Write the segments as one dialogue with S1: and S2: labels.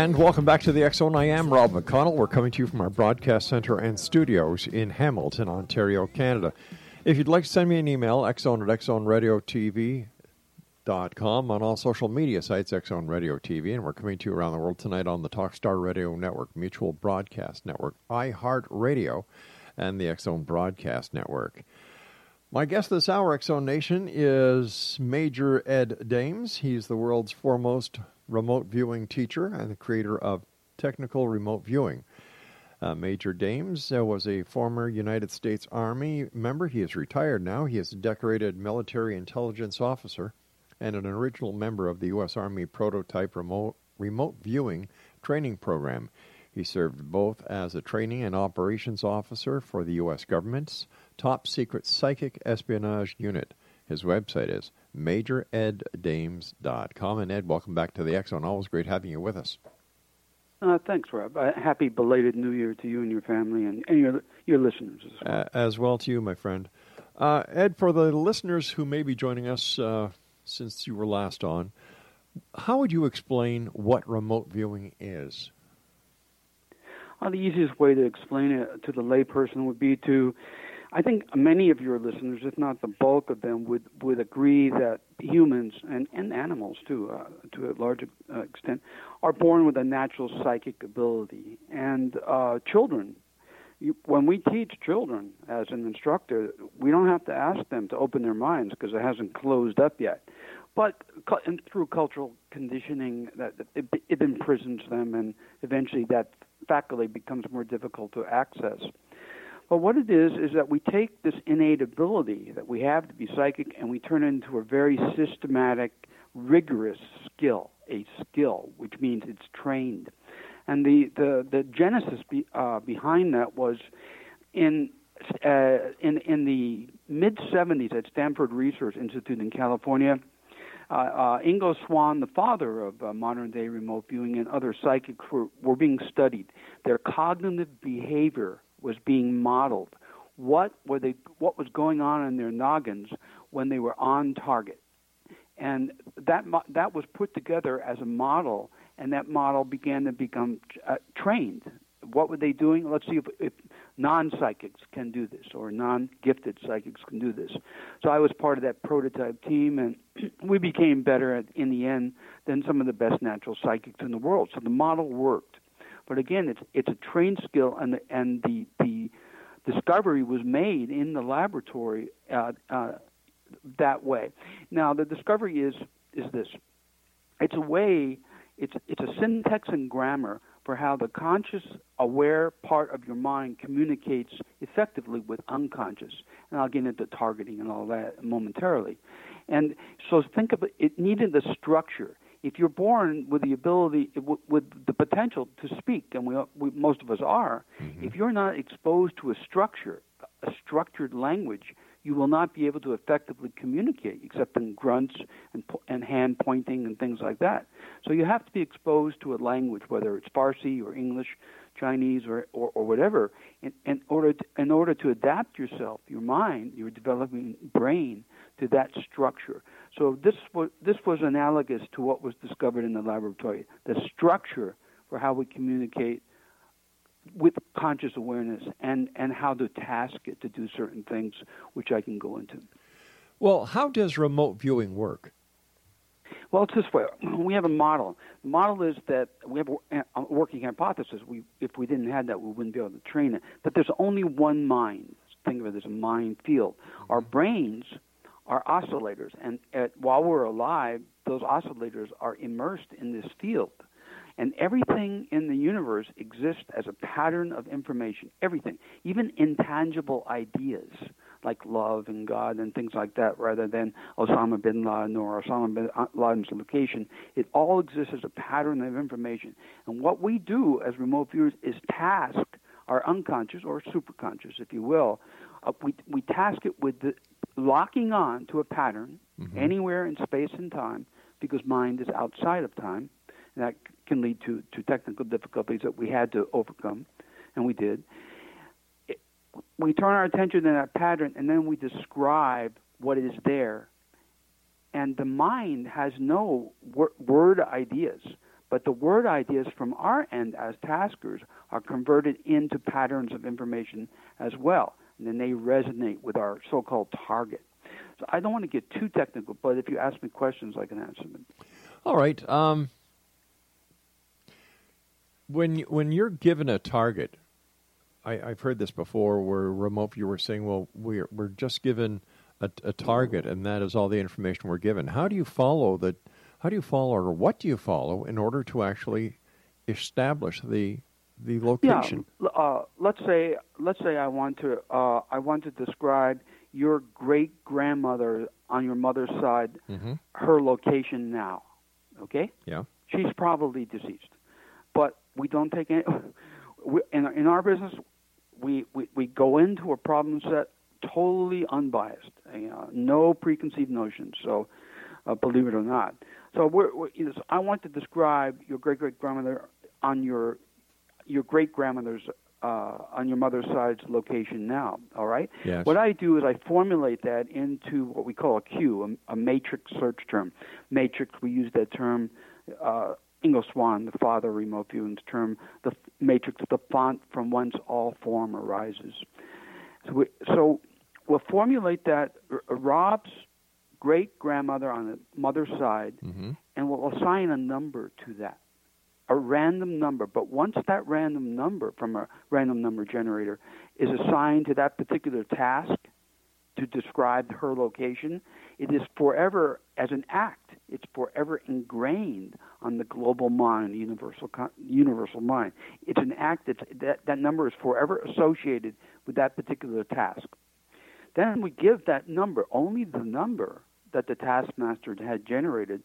S1: And welcome back to the Zone. I am Rob McConnell. We're coming to you from our broadcast center and studios in Hamilton, Ontario, Canada. If you'd like to send me an email, xzone at xzoneradiotv.com on all social media sites, Xzone Radio TV. And we're coming to you around the world tonight on the Talkstar Radio Network, Mutual Broadcast Network, iHeartRadio, and the Zone Broadcast Network. My guest this hour, Zone Nation, is Major Ed Dames. He's the world's foremost remote viewing teacher and the creator of Technical Remote Viewing. Uh, Major Dames uh, was a former United States Army member. He is retired now. He is a decorated military intelligence officer and an original member of the U.S. Army prototype remote, remote viewing training program. He served both as a training and operations officer for the U.S. government's top secret psychic espionage unit. His website is majoreddames.com. And Ed, welcome back to the X Zone. Always great having you with us.
S2: Uh, thanks, Rob. Uh, happy belated New Year to you and your family and, and your your listeners as well.
S1: Uh, as well to you, my friend. Uh, Ed, for the listeners who may be joining us uh, since you were last on, how would you explain what remote viewing is?
S2: Uh, the easiest way to explain it to the layperson would be to I think many of your listeners, if not the bulk of them, would would agree that humans and, and animals too, uh, to a large uh, extent, are born with a natural psychic ability. And uh, children, you, when we teach children as an instructor, we don't have to ask them to open their minds because it hasn't closed up yet. But and through cultural conditioning, that it, it imprisons them, and eventually that faculty becomes more difficult to access. But what it is is that we take this innate ability that we have to be psychic and we turn it into a very systematic, rigorous skill, a skill, which means it's trained. And the the the genesis be, uh, behind that was in uh, in in the mid 70s at Stanford Research Institute in California, uh, uh, Ingo Swann, the father of uh, modern day remote viewing, and other psychics were, were being studied. Their cognitive behavior was being modeled. What were they? What was going on in their noggins when they were on target? And that that was put together as a model, and that model began to become uh, trained. What were they doing? Let's see if, if non psychics can do this or non gifted psychics can do this. So I was part of that prototype team, and we became better at, in the end than some of the best natural psychics in the world. So the model worked. But again, it's it's a trained skill, and the, and the the discovery was made in the laboratory uh, uh, that way. Now the discovery is is this: it's a way, it's it's a syntax and grammar for how the conscious, aware part of your mind communicates effectively with unconscious. And I'll get into targeting and all that momentarily. And so think of it, it needed a structure. If you're born with the ability, with the potential to speak, and we, we most of us are, mm-hmm. if you're not exposed to a structure, a structured language, you will not be able to effectively communicate except in grunts and, and hand pointing and things like that. So you have to be exposed to a language, whether it's Farsi or English, Chinese or, or, or whatever, in, in, order to, in order to adapt yourself, your mind, your developing brain to that structure. So this was, this was analogous to what was discovered in the laboratory, the structure for how we communicate with conscious awareness and, and how to task it to do certain things, which I can go into.
S1: Well, how does remote viewing work?
S2: Well, it's this way. We have a model. The model is that we have a working hypothesis. We, if we didn't have that, we wouldn't be able to train it. That there's only one mind. Think of it as a mind field. Mm-hmm. Our brains are oscillators, and at, while we're alive, those oscillators are immersed in this field. And everything in the universe exists as a pattern of information. Everything, even intangible ideas like love and God and things like that, rather than Osama bin Laden or Osama bin uh, Laden's location. It all exists as a pattern of information. And what we do as remote viewers is task our unconscious or superconscious, if you will. Uh, we, we task it with the, locking on to a pattern mm-hmm. anywhere in space and time because mind is outside of time. And that can lead to, to technical difficulties that we had to overcome, and we did. It, we turn our attention to that pattern, and then we describe what is there. And the mind has no wor- word ideas, but the word ideas from our end as taskers are converted into patterns of information as well. And then they resonate with our so called target. So I don't want to get too technical, but if you ask me questions, I can answer them.
S1: All right. Um, when when you're given a target, I, have heard this before, where remote viewers saying, "Well, we're we're just given a, a, target, and that is all the information we're given." How do you follow the? How do you follow, or what do you follow in order to actually establish the the location?
S2: Yeah, uh, let's say let's say I want to uh, I want to describe your great grandmother on your mother's side, mm-hmm. her location now. Okay.
S1: Yeah.
S2: She's probably deceased, but we don't take any. We, in, in our business, we, we, we go into a problem set totally unbiased, you know, no preconceived notions. So, uh, believe it or not. So, we're, we're, so I want to describe your great great grandmother on your your great grandmother's uh, on your mother's side's location now. All right.
S1: Yes.
S2: What I do is I formulate that into what we call a cue, a matrix search term. Matrix. We use that term. Uh, Ingo Swann, the father of remote viewing's term the matrix, the font from whence all form arises. So, we, so we'll formulate that. Rob's great grandmother on the mother's side, mm-hmm. and we'll assign a number to that, a random number. But once that random number from a random number generator is assigned to that particular task to describe her location, it is forever as an act. It's forever ingrained on the global mind, the universal universal mind. It's an act that's, that that number is forever associated with that particular task. Then we give that number, only the number that the taskmaster had generated,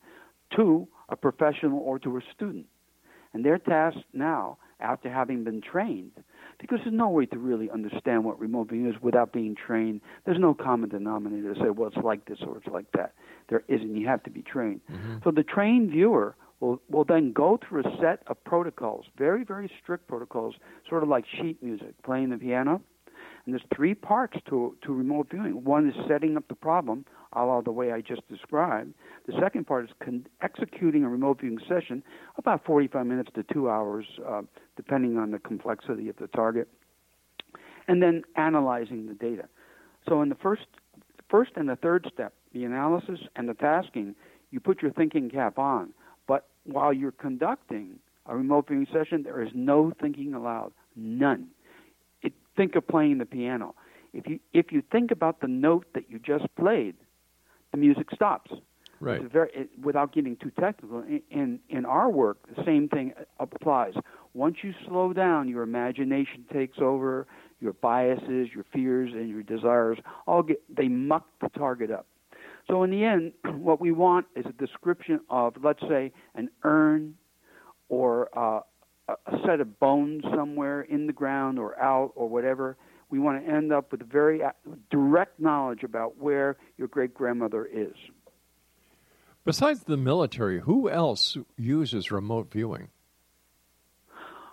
S2: to a professional or to a student. And their task now after having been trained. Because there's no way to really understand what remote viewing is without being trained. There's no common denominator to say, well, it's like this or it's like that. There isn't. You have to be trained. Mm-hmm. So the trained viewer will will then go through a set of protocols, very very strict protocols, sort of like sheet music, playing the piano. And there's three parts to to remote viewing. One is setting up the problem, a la the way I just described. The second part is con- executing a remote viewing session, about 45 minutes to two hours, uh, depending on the complexity of the target, and then analyzing the data. So in the first first and the third step, the analysis and the tasking, you put your thinking cap on. But while you're conducting a remote viewing session, there is no thinking allowed. None. It, think of playing the piano. If you if you think about the note that you just played, the music stops.
S1: Right.
S2: Very, it, without getting too technical, in, in in our work, the same thing applies. Once you slow down, your imagination takes over. Your biases, your fears, and your desires all get they muck the target up. So in the end, what we want is a description of, let's say, an urn or uh, a set of bones somewhere in the ground or out or whatever. We want to end up with a very uh, direct knowledge about where your great grandmother is.
S1: Besides the military, who else uses remote viewing?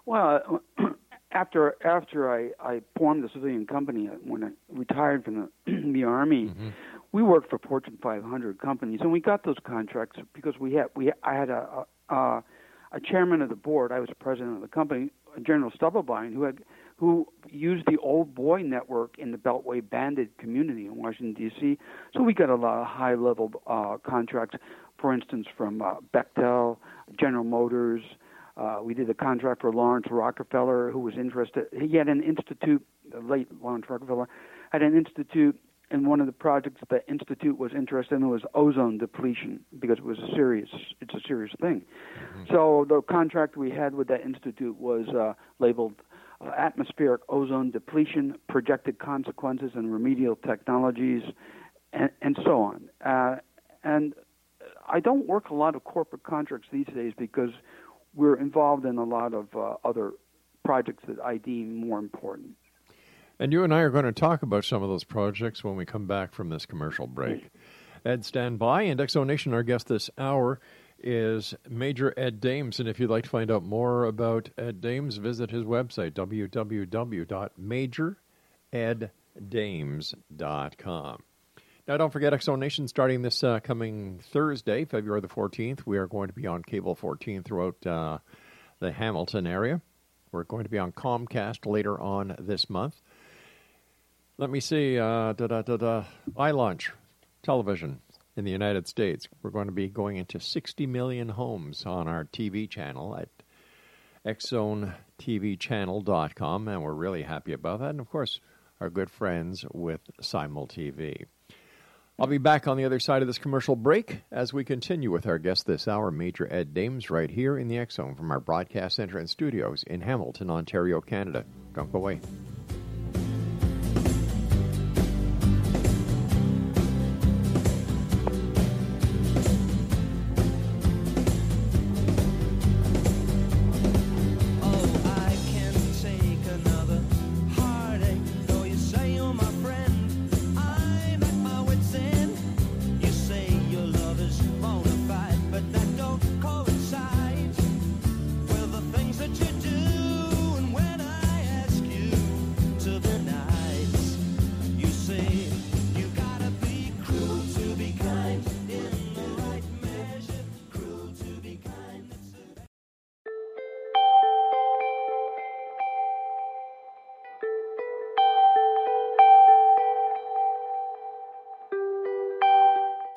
S2: Well, uh, after after I, I formed the civilian company uh, when I retired from the the army, mm-hmm. we worked for Fortune 500 companies, and we got those contracts because we had we I had a a, a a chairman of the board. I was president of the company, General Stubblebine, who had who used the old boy network in the Beltway bandit community in Washington D.C. So we got a lot of high level uh, contracts, for instance, from uh, Bechtel, General Motors. Uh, we did a contract for Laurance Rockefeller, who was interested. He had an institute. The late Laurance Rockefeller had an institute, and one of the projects the institute was interested in was ozone depletion because it was a serious. It's a serious thing. So the contract we had with that institute was uh, labeled atmospheric ozone depletion, projected consequences and remedial technologies, and, and so on. Uh, and I don't work a lot of corporate contracts these days because we're involved in a lot of uh, other projects that I deem more important.
S1: And you and I are going to talk about some of those projects when we come back from this commercial break. Ed, stand by. And X Zone Nation, our guest this hour is Major Ed Dames. And if you'd like to find out more about Ed Dames, visit his website, www.majoreddames.com. Now, don't forget X Zone Nation starting this uh, coming Thursday, February the 14th. We are going to be on Cable 14 throughout uh, the Hamilton area. We're going to be on Comcast later on this month. Let me see. Uh, da, da, da, television in the United States. We're going to be going into 60 million homes on our TV channel at xzonetvchannel.com, and we're really happy about that. And of course, our good friends with Simul TV. I'll be back on the other side of this commercial break as we continue with our guest this hour, Major Ed Dames, right here in the Zone from our broadcast center and studios in Hamilton, Ontario, Canada. Don't go away.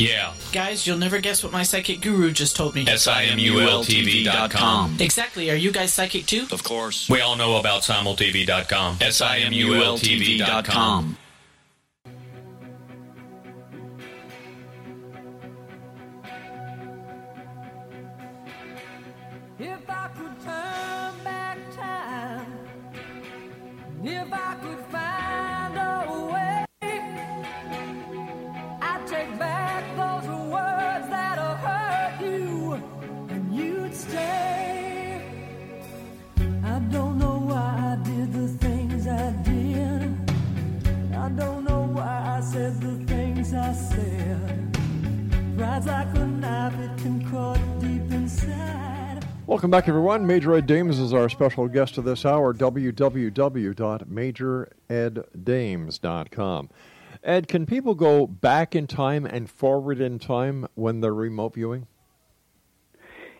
S3: Yeah.
S4: Guys, you'll never guess what my psychic guru just told me.
S3: S-I-M-U-L-T-V.com.
S4: Exactly. Are you guys psychic too?
S5: Of course.
S3: We all know about simultv.com. S-I-M-U-L-T-V.com.
S6: If I could turn back time, if I could
S1: Welcome back, everyone. Major Ed Dames is our special guest of this hour. www.majoreddames.com. Ed, can people go back in time and forward in time when they're remote viewing?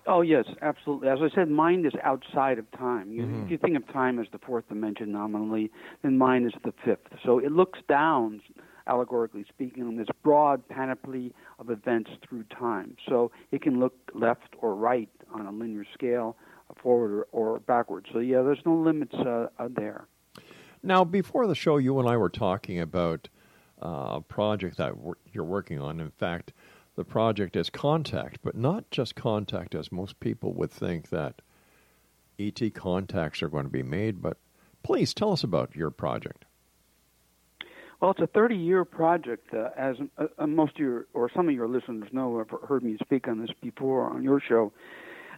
S2: Oh yes, absolutely. As I said, mind is outside of time. You, mm-hmm. If you think of time as the fourth dimension nominally, then mind is the fifth. So it looks down, allegorically speaking, on this broad panoply of events through time. So it can look left or right on a linear scale, forward or, or backwards. So yeah, there's no limits uh, uh, there.
S1: Now, before the show, you and I were talking about uh, a project that you're working on. In fact, the project is Contact, but not just Contact as most people would think that ET contacts are going to be made. But please tell us about your project.
S2: Well, it's a 30-year project, uh, as uh, uh, most of your or some of your listeners know. Have heard me speak on this before on your show.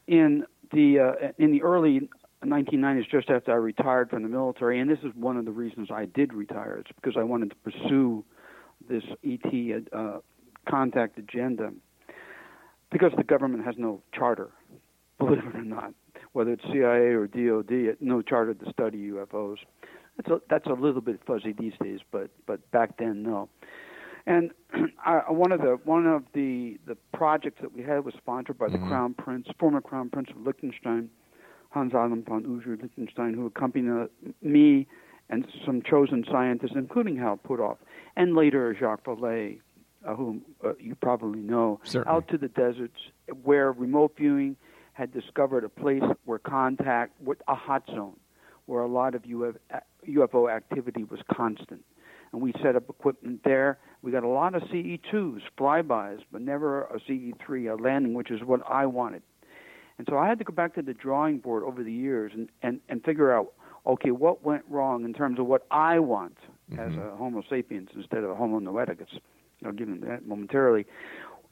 S2: In the uh, in the early 1990s, just after I retired from the military, and this is one of the reasons I did retire. It's because I wanted to pursue this ET uh, contact agenda because the government has no charter, believe it or not, whether it's CIA or DoD, no charter to study UFOs. That's a, that's a little bit fuzzy these days, but but back then, no. And I, one of the one of the the projects that we had was sponsored by the Crown Prince, former Crown Prince of Liechtenstein, Hans Adam von und zu Liechtenstein, who accompanied uh, me and some chosen scientists, including Hal Puthoff, and later Jacques Vallée, uh, whom uh, you probably know,
S1: Certainly.
S2: out to the deserts where remote viewing had discovered a place where contact, with a hot zone, where a lot of UFO activity was constant. And we set up equipment there. We got a lot of CE2s, flybys, but never a CE3, a landing, which is what I wanted. And so I had to go back to the drawing board over the years and, and, and figure out, okay, what went wrong in terms of what I want as mm-hmm. a Homo sapiens instead of a Homo noeticus. I'll give them that momentarily.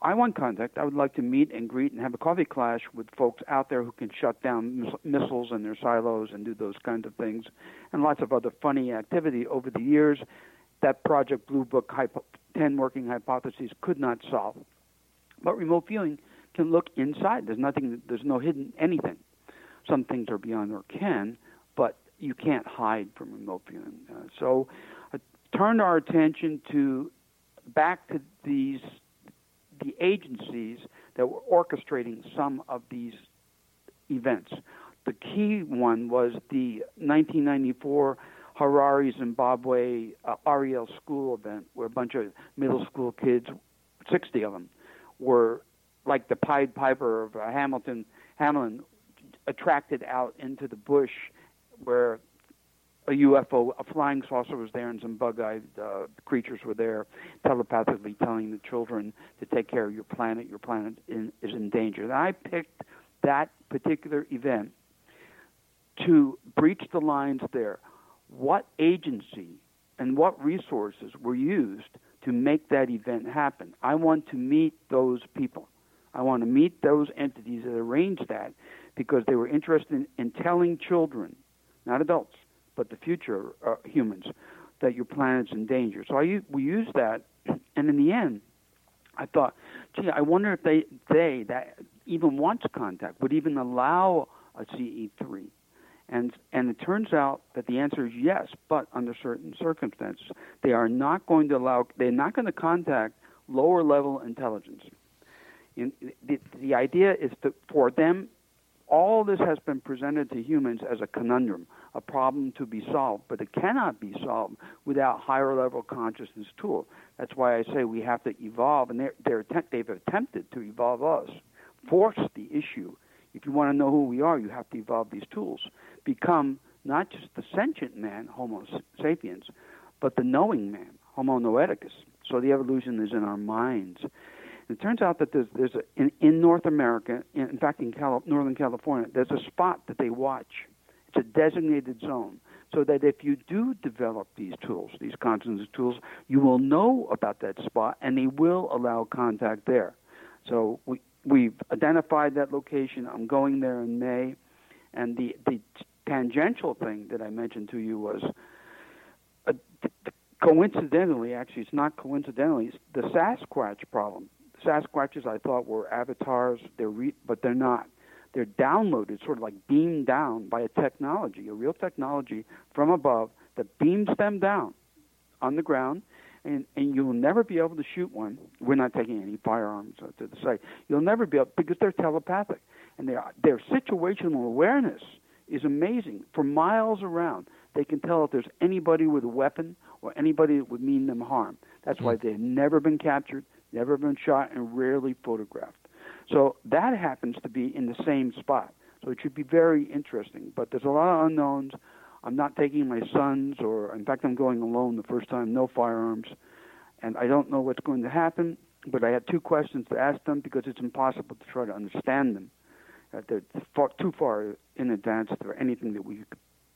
S2: I want contact. I would like to meet and greet and have a coffee klatsch with folks out there who can shut down miss- missiles in their silos and do those kinds of things, and lots of other funny activity over the years that Project Blue Book hypo- 10 working hypotheses could not solve. But remote viewing can look inside. There's nothing, there's no hidden anything. Some things are beyond or can, but you can't hide from remote viewing. Uh, so uh, turned our attention to back to these the agencies that were orchestrating some of these events. The key one was the 1994 Harare, Zimbabwe uh, Ariel School event, where a bunch of middle school kids, 60 of them, were like the Pied Piper of uh, Hamilton, Hamlin, attracted out into the bush, where a UFO, a flying saucer was there, and some bug-eyed uh, creatures were there, telepathically telling the children to take care of your planet. Your planet in, is in danger. And I picked that particular event to breach the lines there. What agency and what resources were used to make that event happen? I want to meet those people. I want to meet those entities that arranged that because they were interested in, in telling children, not adults, but the future uh, humans, that your planet's in danger. So I we used that, and in the end, I thought, gee, I wonder if they they that even wants contact would even allow a CE3. And and it turns out that the answer is yes, but under certain circumstances, they are not going to allow. They're not going to contact lower level intelligence. In, the, the idea is that for them, all this has been presented to humans as a conundrum, a problem to be solved, but it cannot be solved without higher level consciousness tool. That's why I say we have to evolve, and they're, they're attempt, they've attempted to evolve us, force the issue. If you want to know who we are, you have to evolve these tools, become not just the sentient man, Homo sapiens, but the knowing man, Homo noeticus. So the evolution is in our minds. It turns out that there's, there's a, in, in North America, in, in fact in Northern California, there's a spot that they watch. It's a designated zone. So that if you do develop these tools, these consciousness tools, you will know about that spot and they will allow contact there. So we, we've identified that location. I'm going there in May. And the, the tangential thing that I mentioned to you was uh, coincidentally, actually, it's not coincidentally, it's the Sasquatch problem. Sasquatches I thought were avatars, they're re- but they're not. They're downloaded, sort of like beamed down by a technology, a real technology from above that beams them down on the ground, and, and you'll never be able to shoot one. We're not taking any firearms to the site. You'll never be able because they're telepathic, and their their situational awareness is amazing. For miles around, they can tell if there's anybody with a weapon or anybody that would mean them harm. That's hmm. why they've never been captured, never been shot, and rarely photographed. So that happens to be in the same spot. So it should be very interesting. But there's a lot of unknowns. I'm not taking my sons, or in fact, I'm going alone the first time, no firearms. And I don't know what's going to happen, but I had two questions to ask them because it's impossible to try to understand them. Uh, they're far, too far in advance for anything that we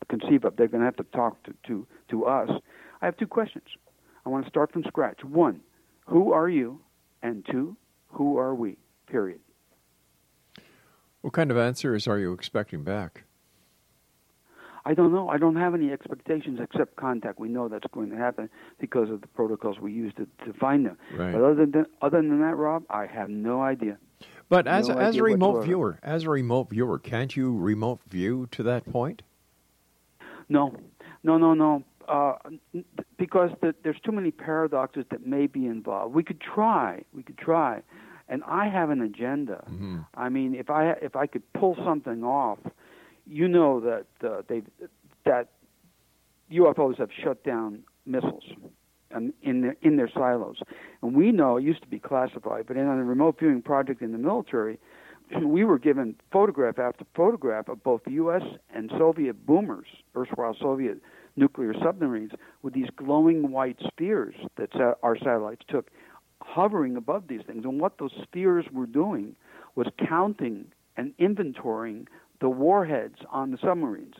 S2: conceive of. They're going to have to talk to, to, to us. I have two questions. I want to start from scratch. One, who are you? And two, who are we? Period.
S1: What kind of answers are you expecting back?
S2: I don't know. I don't have any expectations except contact. We know that's going to happen because of the protocols we use to, to find them.
S1: Right.
S2: But other than other than that, Rob, I have no idea.
S1: But as
S2: No
S1: as a remote
S2: whatsoever.
S1: viewer, as a remote viewer, can't you remote view to that point?
S2: No, no, no, no. Uh, because the, there's too many paradoxes that may be involved. We could try. We could try, and I have an agenda. I mean, if I if I could pull something off, you know that uh, they that UFOs have shut down missiles um, in their in their silos, and we know it used to be classified, but in on a remote viewing project in the military, we were given photograph after photograph of both U.S. and Soviet boomers, erstwhile Soviet nuclear submarines, with these glowing white spheres that our satellites took, hovering above these things. And what those spheres were doing was counting and inventorying the warheads on the submarines.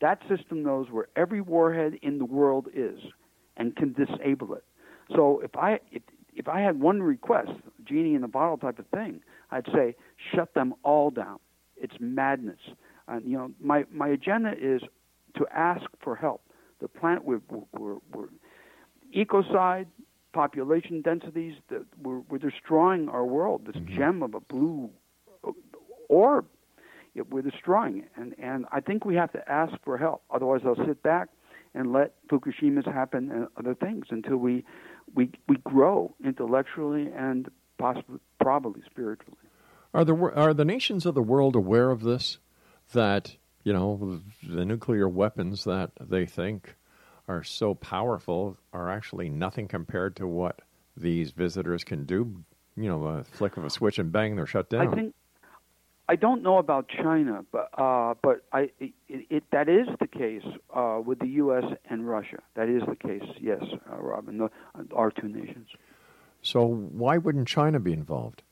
S2: That system knows where every warhead in the world is and can disable it. So if I if, if I had one request, genie in a bottle type of thing, I'd say shut them all down. It's madness. And you know, my my agenda is to ask for help. The planet we're we're, we're ecocide, population densities, that we're, we're destroying our world. This mm-hmm. gem of a blue orb, it, we're destroying it. And and I think we have to ask for help. Otherwise, I'll sit back and let Fukushima's happen and other things until we we we grow intellectually and possibly probably spiritually.
S1: Are the are the nations of the world aware of this? That you know the nuclear weapons that they think are so powerful are actually nothing compared to what these visitors can do. You know, a flick of a switch and bang, they're shut down.
S2: I think I don't know about China, but uh, but I it, it that is the case uh, with the U.S. and Russia. That is the case. Yes, uh, Robin. The, our two nations.
S1: So why wouldn't China be involved?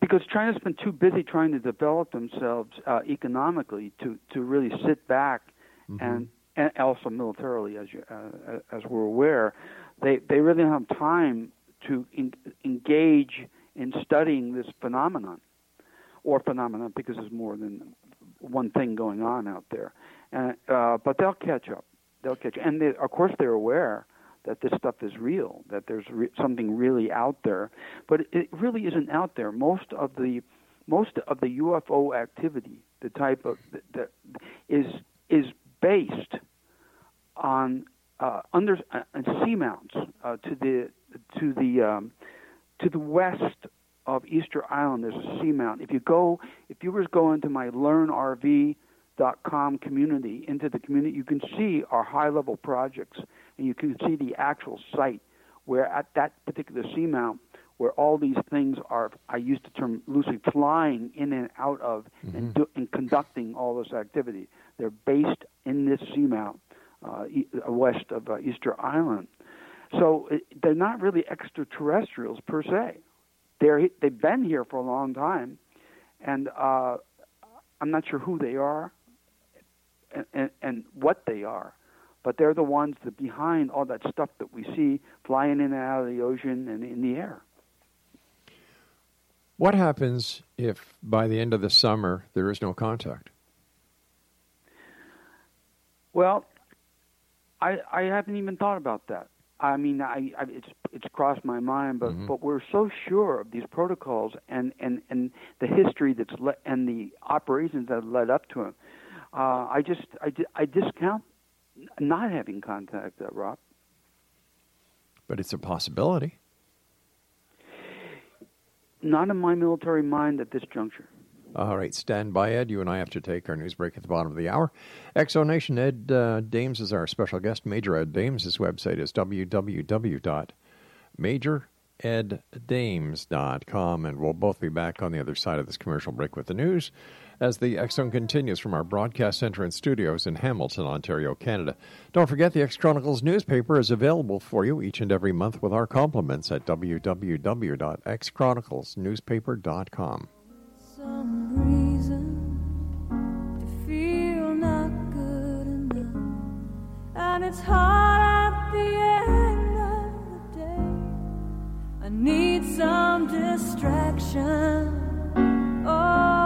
S2: because China's been too busy trying to develop themselves uh, economically to to really sit back
S1: Mm-hmm.
S2: and and also militarily, as you uh, as we're aware, they they really don't have time to en- engage in studying this phenomenon or phenomenon because there's more than one thing going on out there. And, uh, but they'll catch up. They'll catch, and they, of course they're aware that this stuff is real, that there's re- something really out there. But it really isn't out there. Most of the most of the UFO activity, the type of that is is based on uh, under uh, seamounts uh, to the to the um, to the west of Easter Island. There's a seamount. If you go, if you were to go into my LearnRV.com community, into the community, you can see our high-level projects, and you can see the actual site where at that particular seamount, where all these things are, I use the term loosely, flying in and out of and, do, and conducting all this activity. They're based in this seamount uh, e- west of uh, Easter Island. So it, they're not really extraterrestrials per se. They're they've been here for a long time, and uh, I'm not sure who they are and, and, and what they are, but they're the ones that behind all that stuff that we see flying in and out of the ocean and in the air.
S1: What happens if by the end of the summer there is no contact?
S2: Well, I I haven't even thought about that. I mean, I, I it's it's crossed my mind, but but we're so sure of these protocols and and and the history that's le- and the operations that have led up to them. Uh, I just I, I discount not having contact, uh, Rob.
S1: But it's a possibility.
S2: Not in my military mind at this juncture.
S1: All right, stand by, Ed. You and I have to take our news break at the bottom of the hour. X Zone Nation Ed uh, Dames is our special guest. Major Ed Dames. His website is www.majoreddames.com, and we'll both be back on the other side of this commercial break with the news as the X Zone continues from our broadcast center and studios in Hamilton, Ontario, Canada. Don't forget the X Chronicles newspaper is available for you each and every month with our compliments at www.xchroniclesnewspaper.com.
S6: some reason to feel not good enough. And it's hard at the end of the day. I need some distraction. Oh,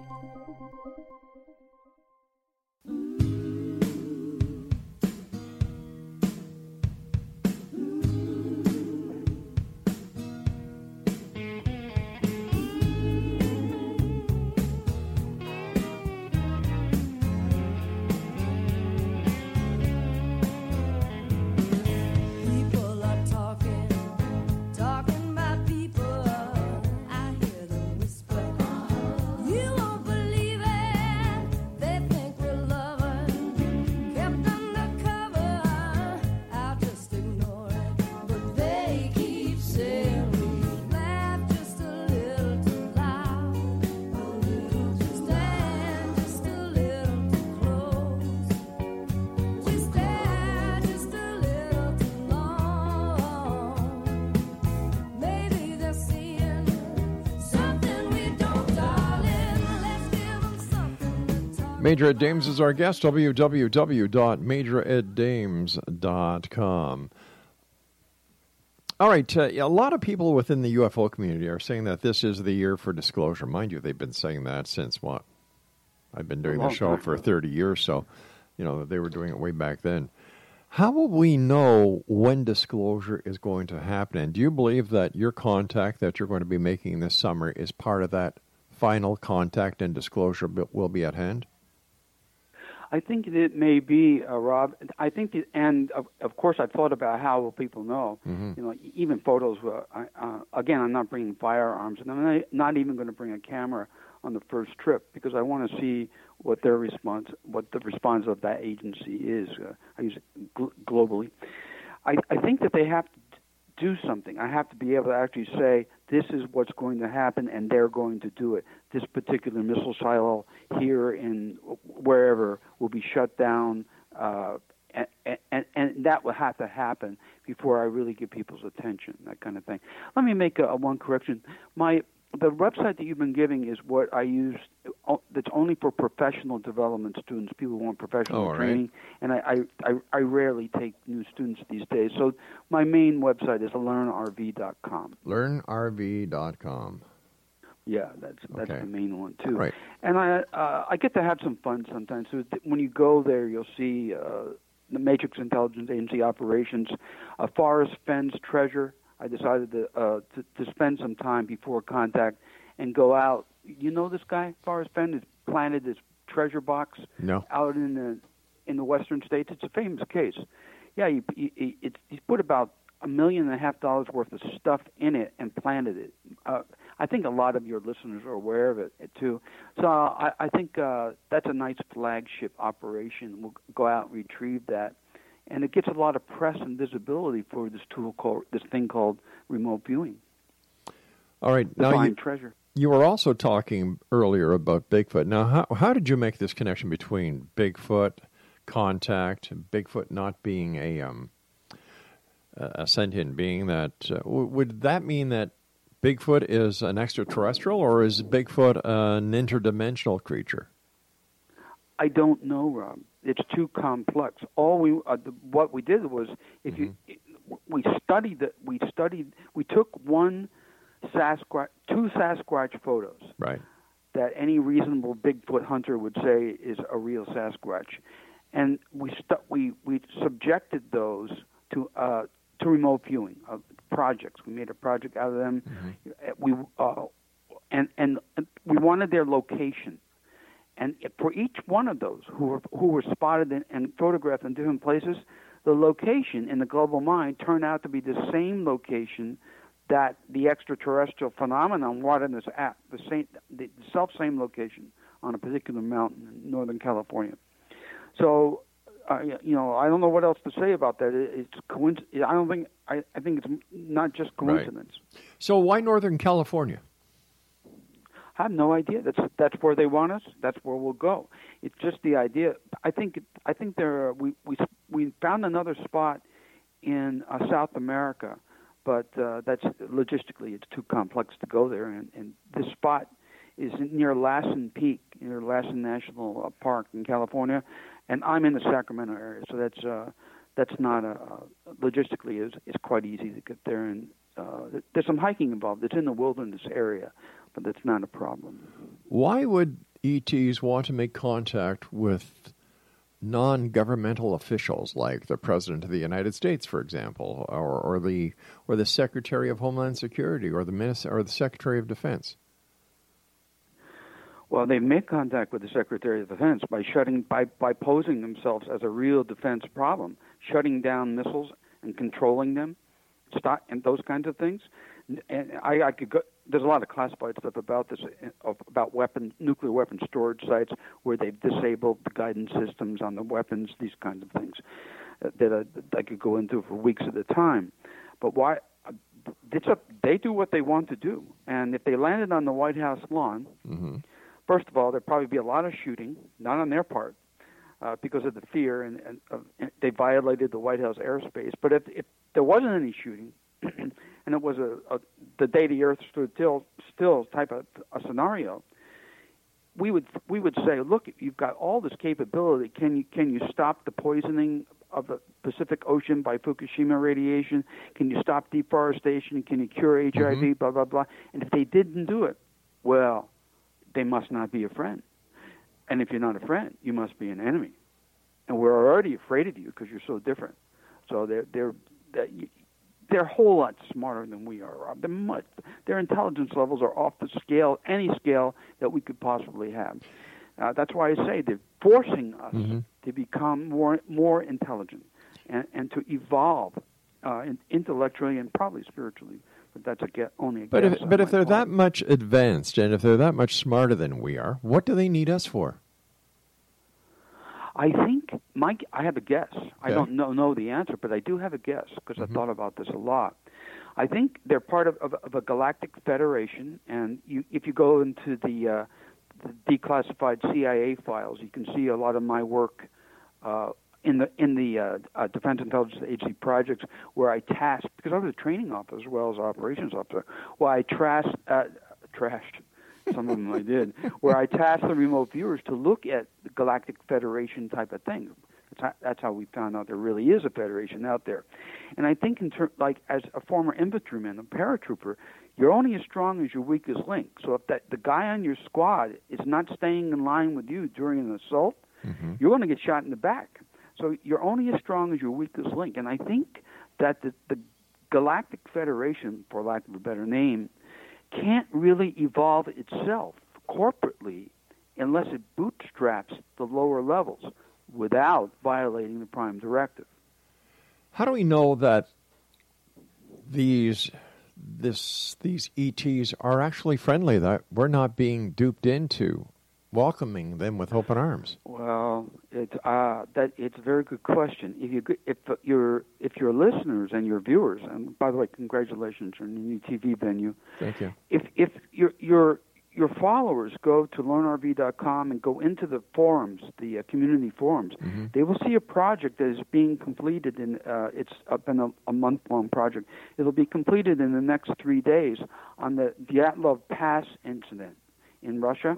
S1: Major Ed Dames is our guest. www.majoreddames.com. All right, uh, a lot of people within the UFO community are saying that this is the year for disclosure. Mind you, they've been saying that since what? I've been doing the show for 30 years, so, you know, they were doing it way back then. How will we know when disclosure is going to happen? And do you believe that your contact that you're going to be making this summer is part of that final contact and disclosure will be at hand?
S2: I think it may be, uh, Rob. I think, it, and of, of course, I thought about how will people know.
S1: Mhm.
S2: You know, even photos. Uh, I, uh, again, I'm not bringing firearms, and I'm not, not even going to bring a camera on the first trip because I want to see what their response, what the response of that agency is. Uh, I use it gl- globally. I, I think that they have to do something. I have to be able to actually say this is what's going to happen, and they're going to do it. This particular missile silo here in wherever will be shut down, uh, and, and and that will have to happen before I really get people's attention. That kind of thing. Let me make a, a one correction. My the website that you've been giving is what I use. That's only for professional development students, people who want professional
S1: Oh, all right.
S2: training, and I, I, I, I rarely take new students these days. So my main website is learnrv.com.
S1: LearnRV.com.
S2: Yeah, that's that's
S1: Okay.
S2: the main one too.
S1: Right.
S2: And I uh, I get to have some fun sometimes. So when you go there, you'll see uh, the Matrix Intelligence Agency operations, uh, Forrest Fenn's treasure. I decided to, uh, to to spend some time before contact and go out. You know this guy, Forrest Fenn, has planted this treasure box
S1: No.
S2: out in the in the western states. It's a famous case. Yeah, he, he, he, it's, he's put about a million and a half dollars worth of stuff in it and planted it. Uh, I think a lot of your listeners are aware of it too. So I, I think uh, that's a nice flagship operation. We'll go out and retrieve that, and it gets a lot of press and visibility for this tool called this thing called remote viewing.
S1: All right. Now
S2: find
S1: you,
S2: treasure.
S1: you were also talking earlier about Bigfoot. Now, how, how did you make this connection between Bigfoot, contact, Bigfoot not being a um, a sentient being? That uh, would that mean that Bigfoot is an extraterrestrial, or is Bigfoot an interdimensional creature?
S2: I don't know, Rob. It's too complex. All we uh, the, what we did was if you we studied the, we studied we took one Sasquatch two Sasquatch photos
S1: Right.
S2: that any reasonable Bigfoot hunter would say is a real Sasquatch, and we stu- we we subjected those to uh, to remote viewing of projects. We made a project out of them. Uh, We uh, and, and and we wanted their location, and for each one of those who were who were spotted and, and photographed in different places, the location in the global mind turned out to be the same location that the extraterrestrial phenomenon wanted us at the same the self same location on a particular mountain in northern California. So, uh, you know, I don't know what else to say about that. It, it's coinc- I don't think I, I think it's not just coincidence.
S1: So why Northern California?
S2: I have no idea. That's that's where they want us. That's where we'll go. It's just the idea. I think I think there we we we found another spot in uh, South America, but uh, that's logistically it's too complex to go there. And, and this spot is near Lassen Peak, near Lassen National uh, Park in California, and I'm in the Sacramento area, so that's uh, that's not a logistically is is quite easy to get there. And uh, there's some hiking involved. It's in the wilderness area, but that's not a problem.
S1: Why would ETs want to make contact with non-governmental officials like the President of the United States, for example, or, or the or the Secretary of Homeland Security, or the Minister, or the Secretary of Defense?
S2: Well, they make contact with the Secretary of Defense by shutting by by posing themselves as a real defense problem, shutting down missiles and controlling them, stop and those kinds of things. And I, I could go. There's a lot of classified stuff about this, uh, about weapon nuclear weapon storage sites where they've disabled the guidance systems on the weapons, these kinds of things uh, that I, I could go into for weeks at a time. But why? It's up. They do what they want to do, and if they landed on the White House lawn.
S1: Mm-hmm.
S2: First of all, there'd probably be a lot of shooting, not on their part, uh, because of the fear and, and, uh, and they violated the White House airspace. But if, if there wasn't any shooting, and it was a, a the day the Earth stood still, still type of a scenario, we would we would say, look, you've got all this capability. Can you can you stop the poisoning of the Pacific Ocean by Fukushima radiation? Can you stop deforestation? Can you cure HIV?
S1: Mhm.
S2: Blah blah blah. And if they didn't do it, well, they must not be a friend. And if you're not a friend, you must be an enemy. And we're already afraid of you because you're so different. So they're they're they're a whole lot smarter than we are, Rob. They're much, their intelligence levels are off the scale, any scale that we could possibly have. Uh, that's why I say they're forcing us
S1: Mhm.
S2: to become more more intelligent and, and to evolve uh, intellectually and probably spiritually. But that's a get only a
S1: But
S2: guess
S1: if but if they're
S2: part.
S1: that much advanced and if they're that much smarter than we are, what do they need us for?
S2: I think Mike. I have a guess. I don't know know the answer, but I do have a guess because
S1: Mhm.
S2: I thought about this a lot. I think they're part of, of, of a galactic federation, and you, if you go into the, uh, the declassified CIA files, you can see a lot of my work uh, in the in the uh, uh, Defense Intelligence Agency projects, where I tasked because I was a training officer as well as operations officer. Where I trashed, uh, trashed some of them I did, where I tasked the remote viewers to look at the Galactic Federation type of thing. That's how, that's how we found out there really is a federation out there. And I think, in ter- like as a former infantryman, a paratrooper, you're only as strong as your weakest link. So if that the guy on your squad is not staying in line with you during an assault, you're going to get shot in the back. So you're only as strong as your weakest link. And I think that the, the Galactic Federation, for lack of a better name, can't really evolve itself corporately unless it bootstraps the lower levels without violating the prime directive.
S1: How do we know that these this these ETs are actually friendly? That we're not being duped into welcoming them with open arms.
S2: Well, it's uh, that it's a very good question. If you if your if your listeners and your viewers, and by the way, congratulations on your new TV venue.
S1: Thank you.
S2: If if your your your followers go to learnrv.com and go into the forums, the uh, community forums, they will see a project that is being completed in. Uh, it's up in a, a month-long project. It'll be completed in the next three days on the Dyatlov Pass incident in Russia.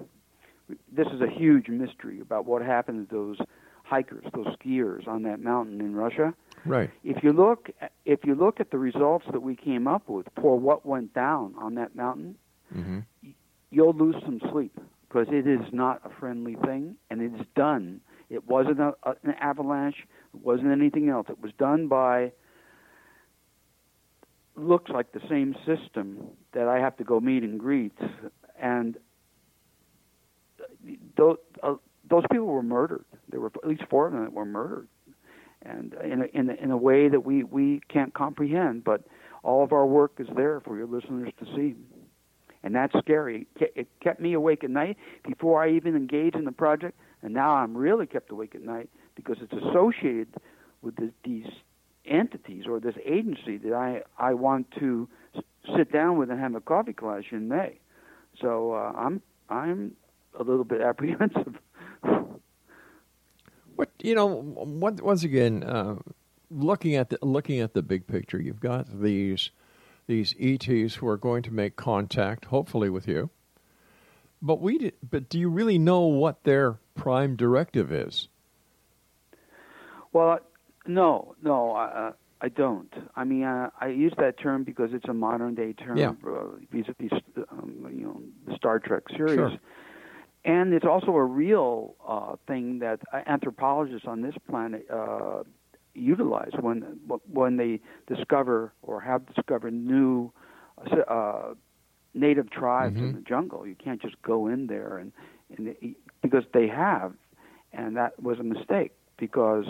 S2: This is a huge mystery about what happened to those hikers, those skiers on that mountain in Russia.
S1: Right.
S2: If you look, if you look at the results that we came up with for what went down on that mountain,
S1: Mm-hmm.
S2: you'll lose some sleep because it is not a friendly thing, and it is done. It wasn't a, an avalanche. It wasn't anything else. It was done by looks like the same system that I have to go meet and greet, and those uh, those people were murdered. There were at least four of them that were murdered, and in a, in a, in a way that we we can't comprehend. But all of our work is there for your listeners to see, and that's scary. It kept me awake at night before I even engaged in the project, and now I'm really kept awake at night because it's associated with this, these entities or this agency that I I want to sit down with and have a coffee klatsch in May. So uh, I'm I'm a little bit apprehensive.
S1: What you know? What, once again, uh, looking at the looking at the big picture, you've got these these ETs who are going to make contact, hopefully with you. But we, but do you really know what their prime directive is?
S2: Well, no, no, uh, I don't. I mean, uh, I use that term because it's a modern day term
S1: Yeah.
S2: uh, vis-a-vis, um, you know, the Star Trek series.
S1: Sure.
S2: And it's also a real uh, thing that anthropologists on this planet uh, utilize when when they discover or have discovered new uh, native tribes in
S1: Mhm.
S2: the jungle. You can't just go in there and, and because they have, and that was a mistake because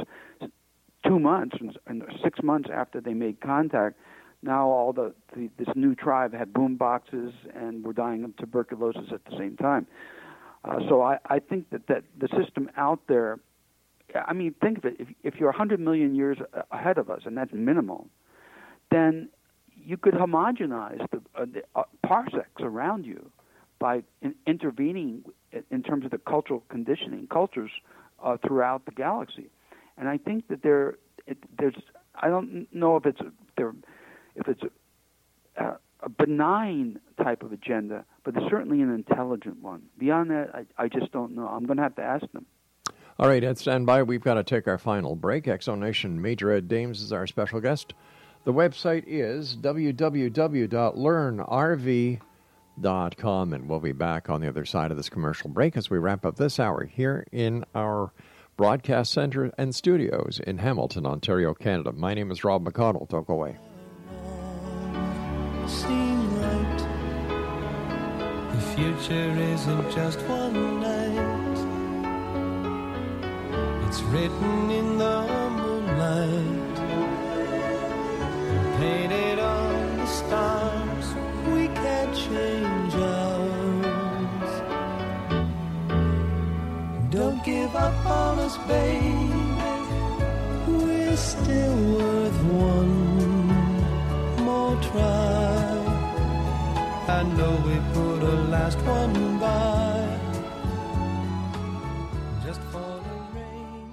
S2: two months and, and six months after they made contact, now all the, the this new tribe had boom boxes and were dying of tuberculosis at the same time. Uh, so I, I think that, that the system out there, I mean, think of it. If, if you're 100 million years ahead of us, and that's minimal, then you could homogenize the, uh, the uh, parsecs around you by in, intervening in, terms of the cultural conditioning, cultures uh, throughout the galaxy. And I think that there, it, there's, I don't know if it's there, if it's a, a, a benign type of agenda, but it's certainly an intelligent one. Beyond that, I, I just don't know. I'm going to have to ask them.
S1: All right, Ed, stand by. We've got to take our final break. X Zone Nation Major Ed Dames is our special guest. The website is www.learnrv.com, and we'll be back on the other side of this commercial break as we wrap up this hour here in our broadcast center and studios in Hamilton, Ontario, Canada. My name is Rob McConnell. Don't go away.
S7: Seem right. The future isn't just one night. It's written in the moonlight, and painted on the stars. We can't change ours. Don't give up on us, baby. We're still worth one more try. I know we put a last one by. Just for the rain.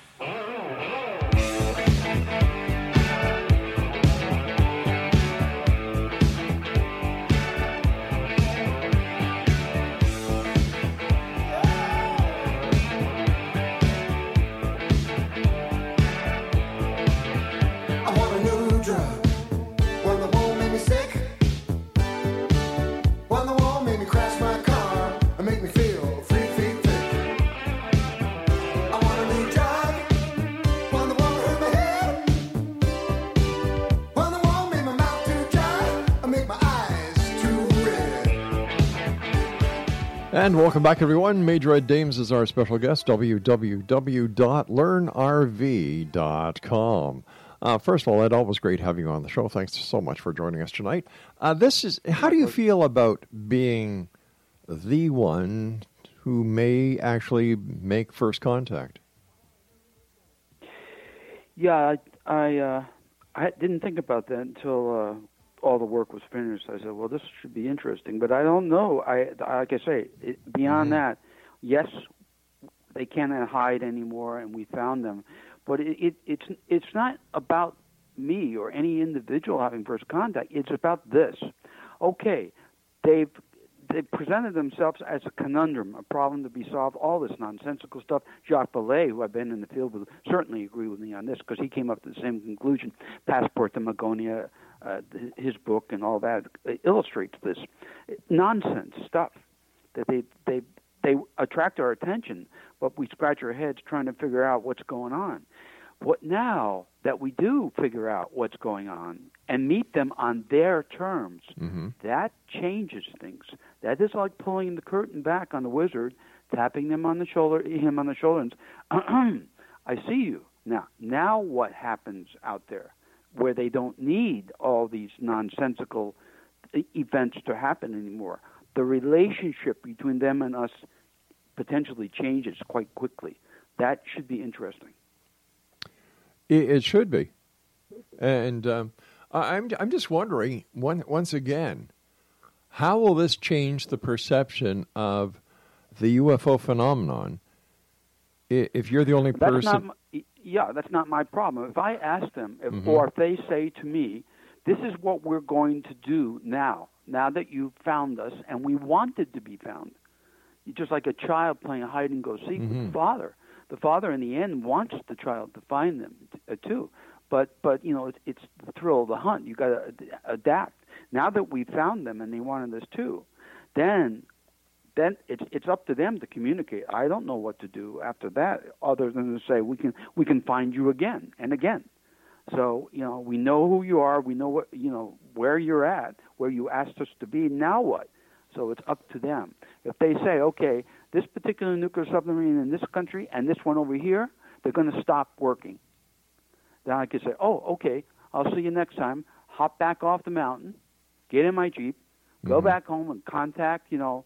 S8: And
S1: welcome back, everyone. Major Ed Dames is our special guest, www.learnrv.com. Uh, first of all, Ed, always great having you on the show. Thanks so much for joining us tonight. Uh, this is how do you feel about being the one who may actually make first contact?
S2: Yeah, I I, uh, I didn't think about that until uh, all the work was finished. I said, well, this should be interesting, but I don't know. I like I say, it, beyond mm-hmm. that, yes, they cannot hide anymore, and we found them. But it, it, it's it's not about me or any individual having first contact. It's about this. Okay, they've they presented themselves as a conundrum, a problem to be solved. All this nonsensical stuff. Jacques Vallée, who I've been in the field with, certainly agree with me on this because he came up to the same conclusion. Passport to Magonia, uh, his book, and all that uh, illustrates this nonsense stuff that they they they attract our attention, but we scratch our heads trying to figure out what's going on. What now that we do figure out what's going on and meet them on their terms, that changes things. That is like pulling the curtain back on the wizard, tapping them on the shoulder, him on the shoulder, and I see you now. Now what happens out there, where they don't need all these nonsensical events to happen anymore? The relationship between them and us potentially changes quite quickly. That should be interesting.
S1: It, it should be, and um, I'm I'm just wondering one, once again, how will this change the perception of the UFO phenomenon? If you're the only
S2: That's
S1: person,
S2: not yeah, that's not my problem. If I ask them, if,
S1: Mhm.
S2: or if they say to me, "This is what we're going to do now. Now that you've found us, and we wanted to be found," just like a child playing hide and go seek with
S1: Mhm.
S2: the father. The father, in the end, wants the child to find them uh, too. But but you know, it's, it's the thrill of the hunt. You got to adapt. Now that we found them and they wanted us too, then then it's it's up to them to communicate. I don't know what to do after that, other than to say we can we can find you again and again. So you know we know who you are. We know what you know where you're at, where you asked us to be. Now what? So it's up to them. If they say, okay, this particular nuclear submarine in this country and this one over here, they're going to stop working. Then I could say, oh, okay, I'll see you next time. Hop back off the mountain, get in my jeep, go mm-hmm. back home and contact, you know,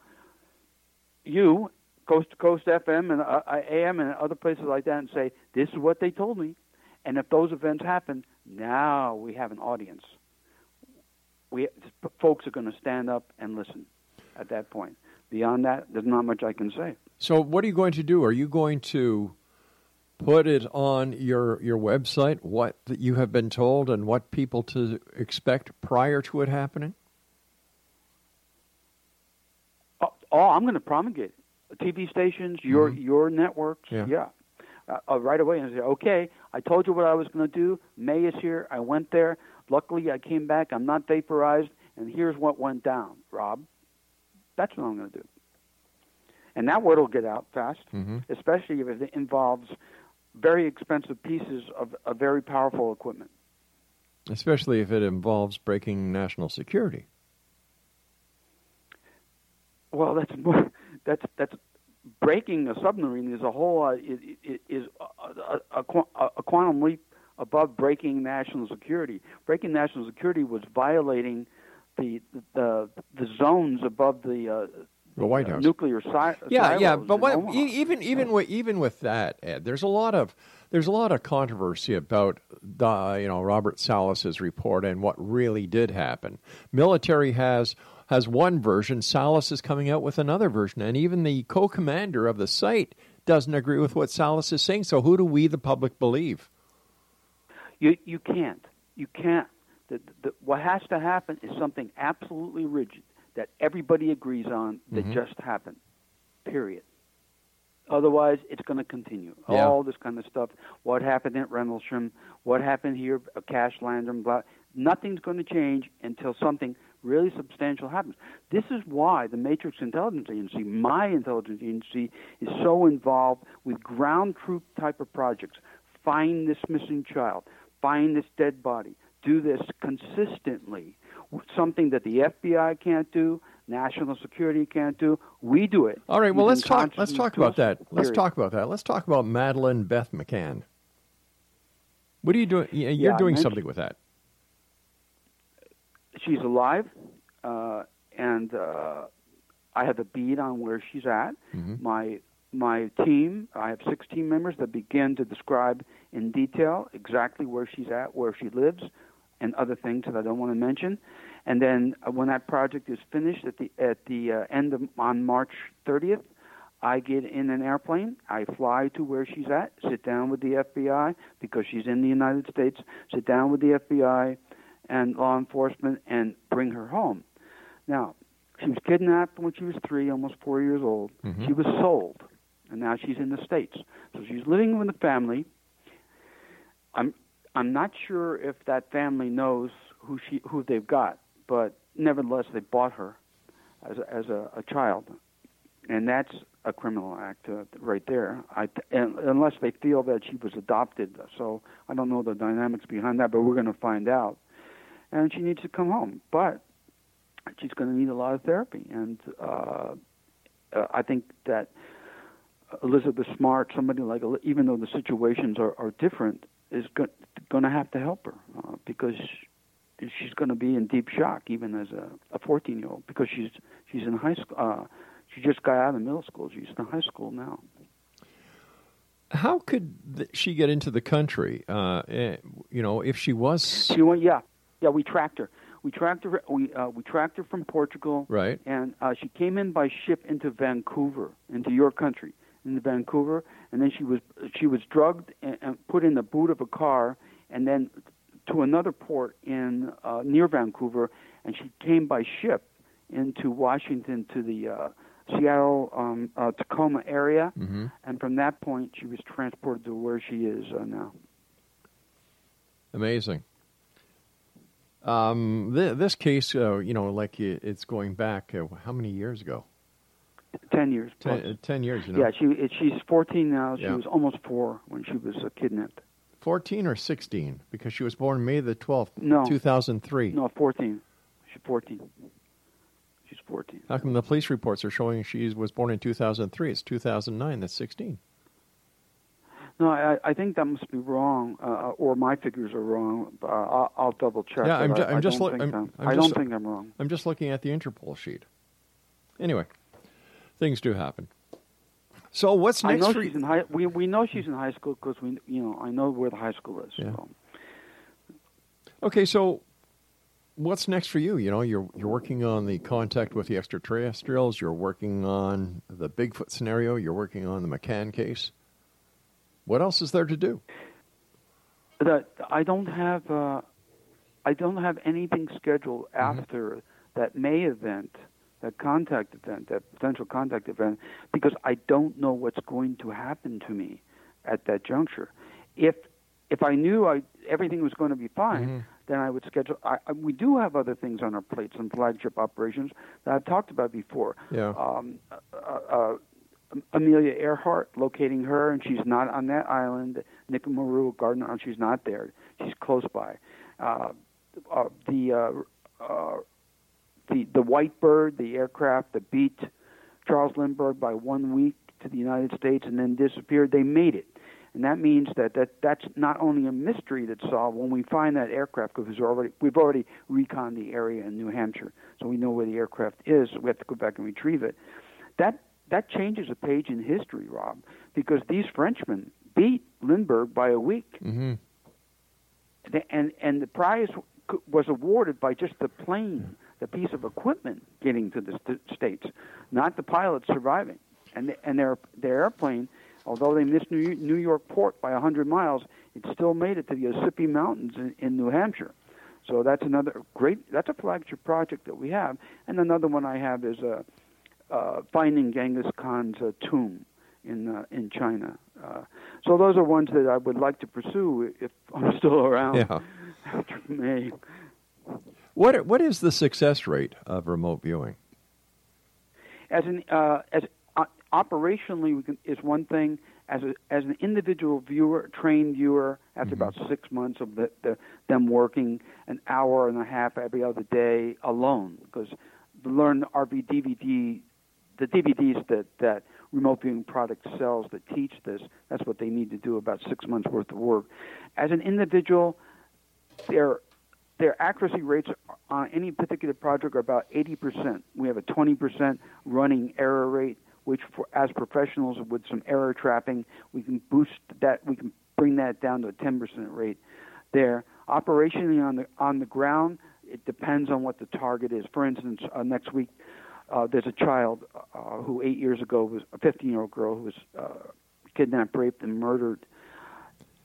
S2: you, Coast to Coast FM and uh, AM and other places like that, and say, this is what they told me. And if those events happen, now we have an audience. We folks are going to stand up and listen at that point. Beyond that, there's not much I can say.
S1: so what are you going to do? Are you going to put it on your your website what you have been told and what people to expect prior to it happening?
S2: Oh, I'm going to promulgate it. TV stations, your your networks,
S1: Yeah.
S2: Uh, uh, right away and say, okay, I told you what I was going to do. May is here. I went there. Luckily, I came back. I'm not vaporized, and here's what went down. Rob, that's what I'm going to do. And that word will get out fast,
S1: Mhm.
S2: especially if it involves very expensive pieces of, of very powerful equipment.
S1: Especially if it involves breaking national security.
S2: Well, that's more, that's that's breaking a submarine is a whole uh, it, it, is a, a, a, a quantum leap above breaking national security. Breaking national security was violating the the the zones above the uh,
S1: The White
S2: uh,
S1: House.
S2: nuclear si-
S1: Yeah, yeah, but what,
S2: Omaha.
S1: e- even even with even with that, Ed, there's a lot of there's a lot of controversy about the, you know Robert Salas's report and what really did happen. Military has has one version, Salas is coming out with another version, and even the co-commander of the site doesn't agree with what Salas is saying. So who do we, the public, believe?
S2: You you can't. You can't. The, the, what has to happen is something absolutely rigid that everybody agrees on that
S1: Mhm.
S2: just happened. Period. Otherwise, it's going to continue.
S1: Yeah.
S2: All this kind of stuff. What happened at Rendlesham? What happened here? Cash Landrum? Blah. Nothing's going to change until something really substantial happens. This is why the Matrix Intelligence Agency, my intelligence agency, is so involved with ground troop type of projects. Find this missing child. Find this dead body. Do this consistently. Something that the FBI can't do, national security can't do. We do it.
S1: All right, well let's talk. Let's talk about that. Let's talk about that. Let's talk about Madeleine Beth McCann. What are you doing? You're
S2: Yeah,
S1: doing something with that.
S2: She's alive, uh, and uh, I have a bead on where she's at.
S1: Mhm.
S2: My my team, I have six team members that begin to describe in detail exactly where she's at, where she lives, and other things that I don't want to mention. And then uh, when that project is finished at the at the uh, end of on March 30th, I get in an airplane. I fly to where she's at, sit down with the FBI because she's in the United States. Sit down with the FBI and law enforcement and bring her home. Now, she was kidnapped when she was three, almost four years old.
S1: Mhm.
S2: She was sold, and now she's in the states. So she's living with a family. I'm I'm not sure if that family knows who she who they've got, but nevertheless, they bought her as a, as a, a child, and that's a criminal act uh, right there. I, and, unless they feel that she was adopted. So I don't know the dynamics behind that, but we're going to find out. And she needs to come home, but she's going to need a lot of therapy. And uh, uh, I think that Elizabeth Smart, somebody like, even though the situations are, are different, is go- going to have to help her uh, because she's going to be in deep shock, even as a, a 14 year old, because she's she's in high school. Uh, she just got out of middle school. She's in high school now.
S1: How could th- she get into the country? Uh, eh, you know, if she was
S2: She went, yeah, yeah. We tracked her. We tracked her. We uh, we tracked her from Portugal.
S1: Right.
S2: And uh, she came in by ship into Vancouver, into your country, into Vancouver, and then she was she was drugged and, and put in the boot of a car, and then to another port in uh, near Vancouver, and she came by ship into Washington to the uh, Seattle um, uh, Tacoma area,
S1: Mhm.
S2: and from that point she was transported to where she is uh, now.
S1: Amazing. Um, th- this case, uh, you know, like it's going back uh, how many years ago?
S2: Ten years.
S1: Ten, uh, ten years, you know.
S2: Yeah, she she's 14 now. She
S1: Yeah.
S2: was almost four when she was uh, kidnapped.
S1: Fourteen or sixteen, because she was born May the twelfth,
S2: No.
S1: two thousand three.
S2: No, 14. She's 14. She's 14.
S1: How come the police reports are showing she was born in two thousand three? It's two thousand nine. That's sixteen.
S2: No, I, I think that must be wrong, uh, or my figures are wrong. Uh, I'll, I'll double check.
S1: Yeah, I'm, ju-
S2: I,
S1: I'm
S2: I
S1: just.
S2: don't think
S1: I'm,
S2: I'm,
S1: I'm
S2: I
S1: just-
S2: don't think I'm wrong.
S1: I'm just looking at the Interpol sheet. Anyway, things do happen. So what's next?
S2: I know
S1: for
S2: she's
S1: you?
S2: in high. We we know she's in high school because we you know I know where the high school is.
S1: Yeah.
S2: So.
S1: Okay, so what's next for you? You know, you're you're working on the contact with the extraterrestrials. You're working on the Bigfoot scenario. You're working on the McCann case. What else is there to do?
S2: that I don't have uh, I don't have anything scheduled
S1: Mm-hmm.
S2: after that May event, that contact event, that potential contact event, because I don't know what's going to happen to me at that juncture. If if I knew I everything was going to be fine,
S1: Mm-hmm.
S2: then I would schedule. I, I, we do have other things on our plate, some flagship operations that I've talked about before.
S1: Yeah.
S2: Um, uh, uh, Amelia Earhart, locating her, and she's not on that island. Nikumaroro Gardner, she's not there. She's close by. Uh, uh, the uh, uh, the the White Bird, the aircraft, that beat Charles Lindbergh by one week to the United States and then disappeared. They made it. And that means that, that that's not only a mystery that's solved when we find that aircraft because already we've already reconned the area in New Hampshire, so we know where the aircraft is. So we have to go back and retrieve it. That that changes a page in history, Rob, because these Frenchmen beat Lindbergh by a week,
S1: Mm-hmm.
S2: The- and and the prize was awarded by just the plane, the piece of equipment getting to the st- states, not the pilots surviving. And the, and their their airplane, although they missed New, New York port by 100 miles, it still made it to the Ossipee Mountains in, in New Hampshire. So that's another great. That's a flagship project that we have. And another one I have is uh, uh, finding Genghis Khan's uh, tomb in uh, in China. Uh, so those are ones that I would like to pursue if I'm still around
S1: Yeah.
S2: after May.
S1: What what is the success rate of remote viewing?
S2: As an uh, as uh, operationally we can, is one thing. As a, as an individual viewer, trained viewer, after about six months of the, the, them working an hour and a half every other day alone, because learn RV DVD, the DVDs that that remote viewing product sells that teach this, that's what they need to do about six months worth of work. As an individual, their their accuracy rates on any particular project are about 80%. We have a 20% running error rate, which for, as professionals with some error trapping, we can boost that, we can bring that down to a 10% rate there. Operationally on the, on the ground, it depends on what the target is. For instance, uh, next week, uh, there's a child uh, who eight years ago was a 15 year old girl who was uh, kidnapped, raped, and murdered.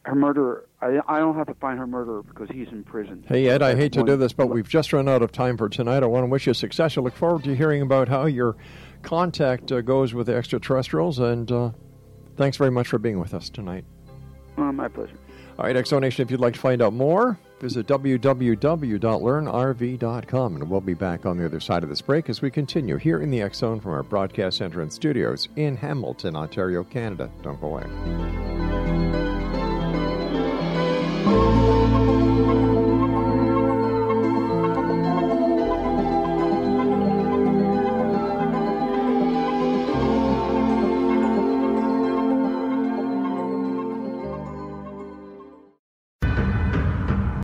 S2: Her murderer, I, I don't have to find her murderer because he's in prison.
S1: Hey Ed, I hate to do this, but we've just run out of time for tonight. I want to wish you success. I look forward to hearing about how your contact uh, goes with the extraterrestrials, and uh, thanks very much for being with us tonight.
S2: Uh, my pleasure.
S1: All right, X Zone Nation, if you'd like to find out more, visit www.learnrv.com, and we'll be back on the other side of this break as we continue here in the X Zone from our broadcast center and studios in Hamilton, Ontario, Canada. Don't go away.